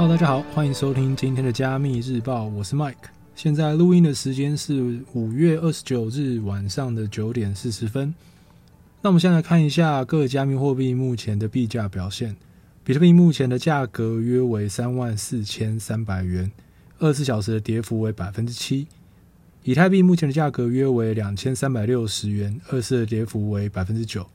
好大家好，欢迎收听今天的加密日报，我是 Mike。现在录音的时间是五月二十九日晚上的九点四十分。那我们先来看一下各加密货币目前的币价表现。比特币目前的价格约为三万四千三百元，二十四小时的跌幅为百分之七。以太币目前的价格约为两千三百六十元，二十的跌幅为百分之九。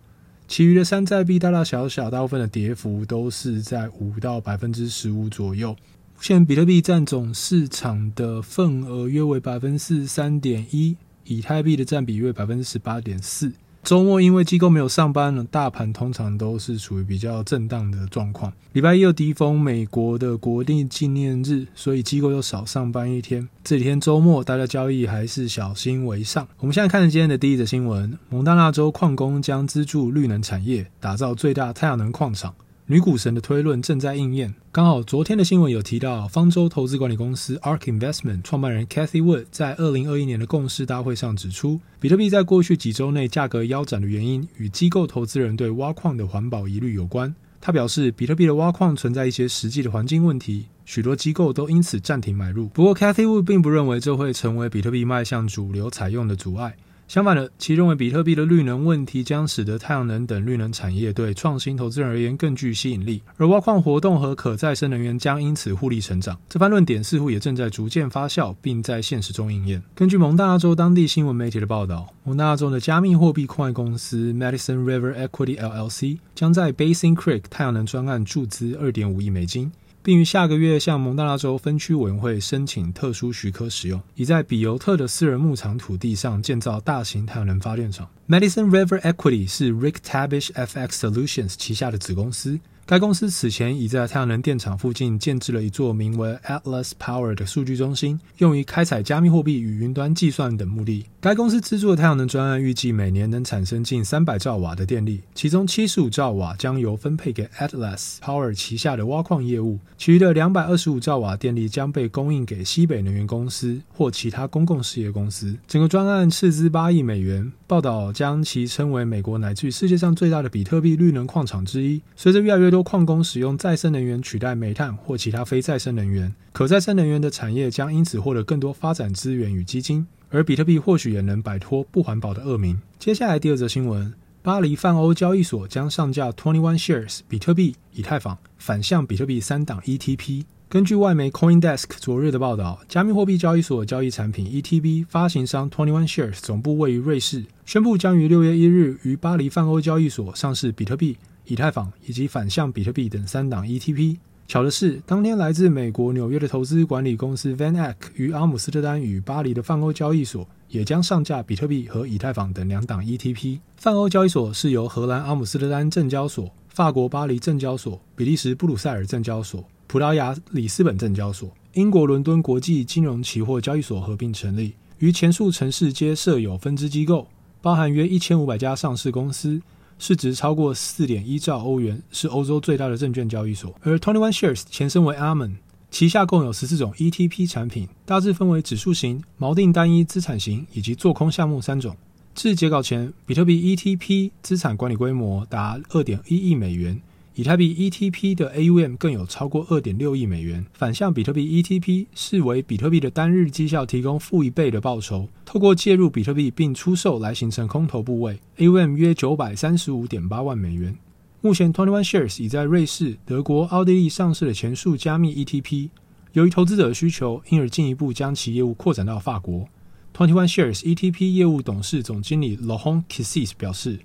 其余的山寨币大大小小，大部分的跌幅都是在五到百分之十五左右。目前比特币占总市场的份额约为百分之四十三点一，以太币的占比约百分之十八点四。周末因为机构没有上班呢，大盘通常都是处于比较震荡的状况。礼拜一又低峰美国的国定纪念日，所以机构又少上班一天。这几天周末，大家交易还是小心为上。我们现在看今天的第一则新闻：蒙大拿州矿工将资助绿能产业，打造最大太阳能矿场。女股神的推论正在应验。刚好昨天的新闻有提到，方舟投资管理公司 ARK Investment 创办人 Cathy Wood 在二零二一年的共识大会上指出，比特币在过去几周内价格腰斩的原因与机构投资人对挖矿的环保疑虑有关。他表示，比特币的挖矿存在一些实际的环境问题，许多机构都因此暂停买入。不过，Cathy Wood 并不认为这会成为比特币迈向主流采用的阻碍。相反的，其认为比特币的绿能问题将使得太阳能等绿能产业对创新投资人而言更具吸引力，而挖矿活动和可再生能源将因此互利成长。这番论点似乎也正在逐渐发酵，并在现实中应验。根据蒙大拿州当地新闻媒体的报道，蒙大拿州的加密货币矿业公司 Medicine River Equity LLC 将在 Basin Creek 太阳能专案注资二点五亿美金。并于下个月向蒙大拿州分区委员会申请特殊许可使用，以在比尤特的私人牧场土地上建造大型太阳能发电厂。Medicine River Equity 是 Rick Tabish FX Solutions 旗下的子公司。该公司此前已在太阳能电厂附近建置了一座名为 Atlas Power 的数据中心，用于开采加密货币与云端计算等目的。该公司资助的太阳能专案预计每年能产生近三百兆瓦的电力，其中七十五兆瓦将由分配给 Atlas Power 旗下的挖矿业务，其余的两百二十五兆瓦电力将被供应给西北能源公司或其他公共事业公司。整个专案斥资八亿美元，报道将其称为美国乃至世界上最大的比特币绿能矿场之一。随着越来越多矿工使用再生能源取代煤炭或其他非再生能源，可再生能源的产业将因此获得更多发展资源与基金。而比特币或许也能摆脱不环保的恶名。接下来第二则新闻：巴黎泛欧交易所将上架 Twenty One Shares 比特币、以太坊反向比特币三档 ETP。根据外媒 CoinDesk 昨日的报道，加密货币交易所交易产品 ETP 发行商 Twenty One Shares 总部位于瑞士，宣布将于六月一日于巴黎泛欧交易所上市比特币、以太坊以及反向比特币等三档 ETP。巧的是，当天来自美国纽约的投资管理公司 Van Eck 与阿姆斯特丹与巴黎的泛欧交易所也将上架比特币和以太坊等两档 ETP。泛欧交易所是由荷兰阿姆斯特丹证交所、法国巴黎证交所、比利时布鲁塞尔证交所、葡萄牙里斯本证交所、英国伦敦国际金融期货交易所合并成立，于前述城市皆设有分支机构，包含约一千五百家上市公司。市值超过四点一兆欧元，是欧洲最大的证券交易所。而 Twenty One Shares 前身为 Ammon，旗下共有十四种 ETP 产品，大致分为指数型、锚定单一资产型以及做空项目三种。至截稿前，比特币 ETP 资产管理规模达二点一亿美元。以太币 ETP 的 AUM 更有超过二点六亿美元。反向比特币 ETP 视为比特币的单日绩效提供负一倍的报酬，透过介入比特币并出售来形成空头部位，AUM 约九百三十五点八万美元。目前 Twenty One Shares 已在瑞士、德国、奥地利上市的前述加密 ETP，由于投资者的需求，因而进一步将其业务扩展到法国。Twenty One Shares ETP 业务董事总经理 Laurent Kissis 表示。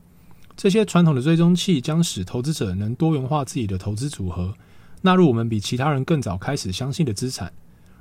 这些传统的追踪器将使投资者能多元化自己的投资组合，纳入我们比其他人更早开始相信的资产，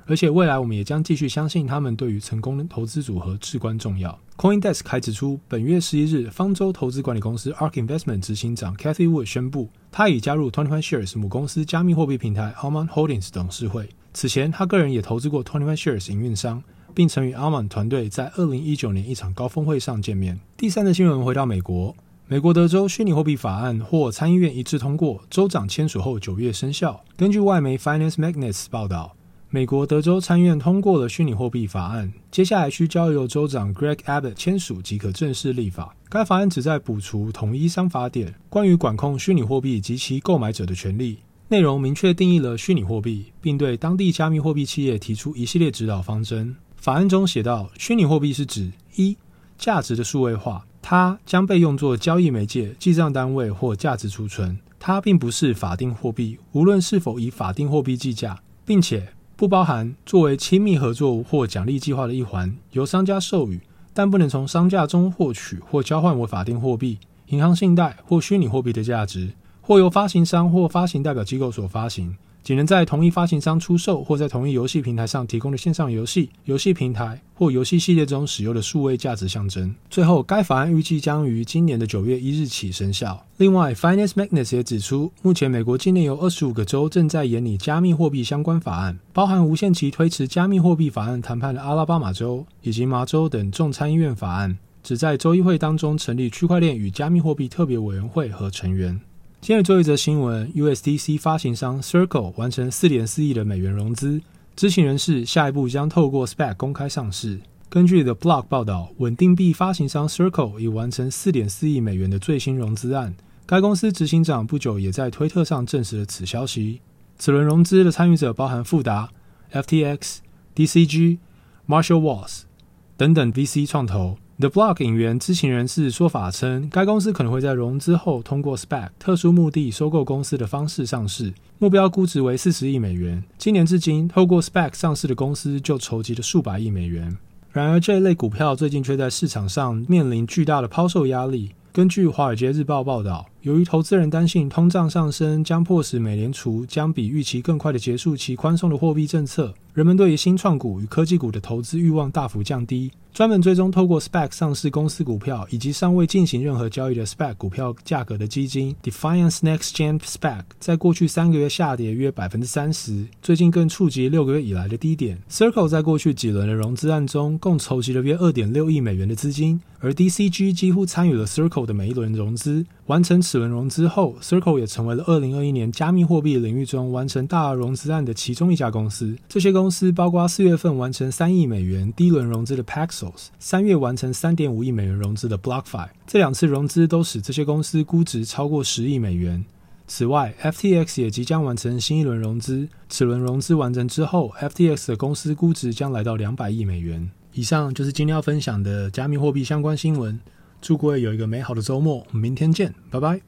而且未来我们也将继续相信他们对于成功的投资组合至关重要。CoinDesk 还指出，本月十一日，方舟投资管理公司 ARK Investment 执行长 Cathy Wood 宣布，他已加入 Twenty One Shares 母公司加密货币平台 Almon Holdings 董事会。此前，他个人也投资过 Twenty One Shares 营运商，并曾与 Almon 团队在二零一九年一场高峰会上见面。第三则新闻回到美国。美国德州虚拟货币法案获参议院一致通过，州长签署后九月生效。根据外媒 Finance Magnates 报道，美国德州参议院通过了虚拟货币法案，接下来需交由州长 Greg Abbott 签署即可正式立法。该法案旨在补除统一商法典关于管控虚拟货币及其购买者的权利。内容明确定义了虚拟货币，并对当地加密货币企业提出一系列指导方针。法案中写道，虚拟货币是指一价值的数位化，它将被用作交易媒介、记账单位或价值储存。它并不是法定货币，无论是否以法定货币计价，并且不包含作为亲密合作或奖励计划的一环，由商家授予，但不能从商家中获取或交换为法定货币、银行信贷或虚拟货币的价值，或由发行商或发行代表机构所发行。仅能在同一发行商出售或在同一游戏平台上提供的线上游戏、游戏平台或游戏系列中使用的数位价值象征。最后，该法案预计将于今年的九月一日起生效。另外，Finance Magnus 也指出，目前美国境内有二十五个州正在研拟加密货币相关法案，包含无限期推迟加密货币法案谈判的阿拉巴马州以及麻州等众参议院法案，旨在州议会当中成立区块链与加密货币特别委员会和成员。今日最后一则新闻：USDC 发行商 Circle 完成四点四亿的美元融资，知情人士下一步将透过 SPAC 公开上市。根据 The Block 报道，稳定币发行商 Circle 已完成四点四亿美元的最新融资案。该公司执行长不久也在推特上证实了此消息。此轮融资的参与者包含富达、FTX、DCG、Marshall Wace 等等 VC 创投。The Block 引援知情人士说法称，该公司可能会在融资后通过 SPAC 特殊目的收购公司的方式上市，目标估值为四十亿美元。今年至今，透过 SPAC 上市的公司就筹集了数百亿美元。然而，这一类股票最近却在市场上面临巨大的抛售压力。根据《华尔街日报》报道，由于投资人担心通胀上升将迫使美联储将比预期更快的结束其宽松的货币政策，人们对于新创股与科技股的投资欲望大幅降低。专门追踪透过 SPAC 上市公司股票以及尚未进行任何交易的 SPAC 股票价格的基金 Defiance Next Gen SPAC，在过去三个月下跌约百分之三十，最近更触及六个月以来的低点。Circle 在过去几轮的融资案中，共筹集了约二点六亿美元的资金，而 DCG 几乎参与了 Circle 的每一轮融资。完成此轮融资后，Circle 也成为了二零二一年加密货币领域中完成大额融资案的其中一家公司。这些公司包括四月份完成三亿美元第一轮融资的 Paxos，三月完成三点五亿美元融资的 BlockFi。这两次融资都使这些公司估值超过十亿美元。此外，FTX 也即将完成新一轮融资。此轮融资完成之后，FTX 的公司估值将来到两百亿美元。以上就是今天要分享的加密货币相关新闻。祝各位有一个美好的周末，我们明天见，拜拜。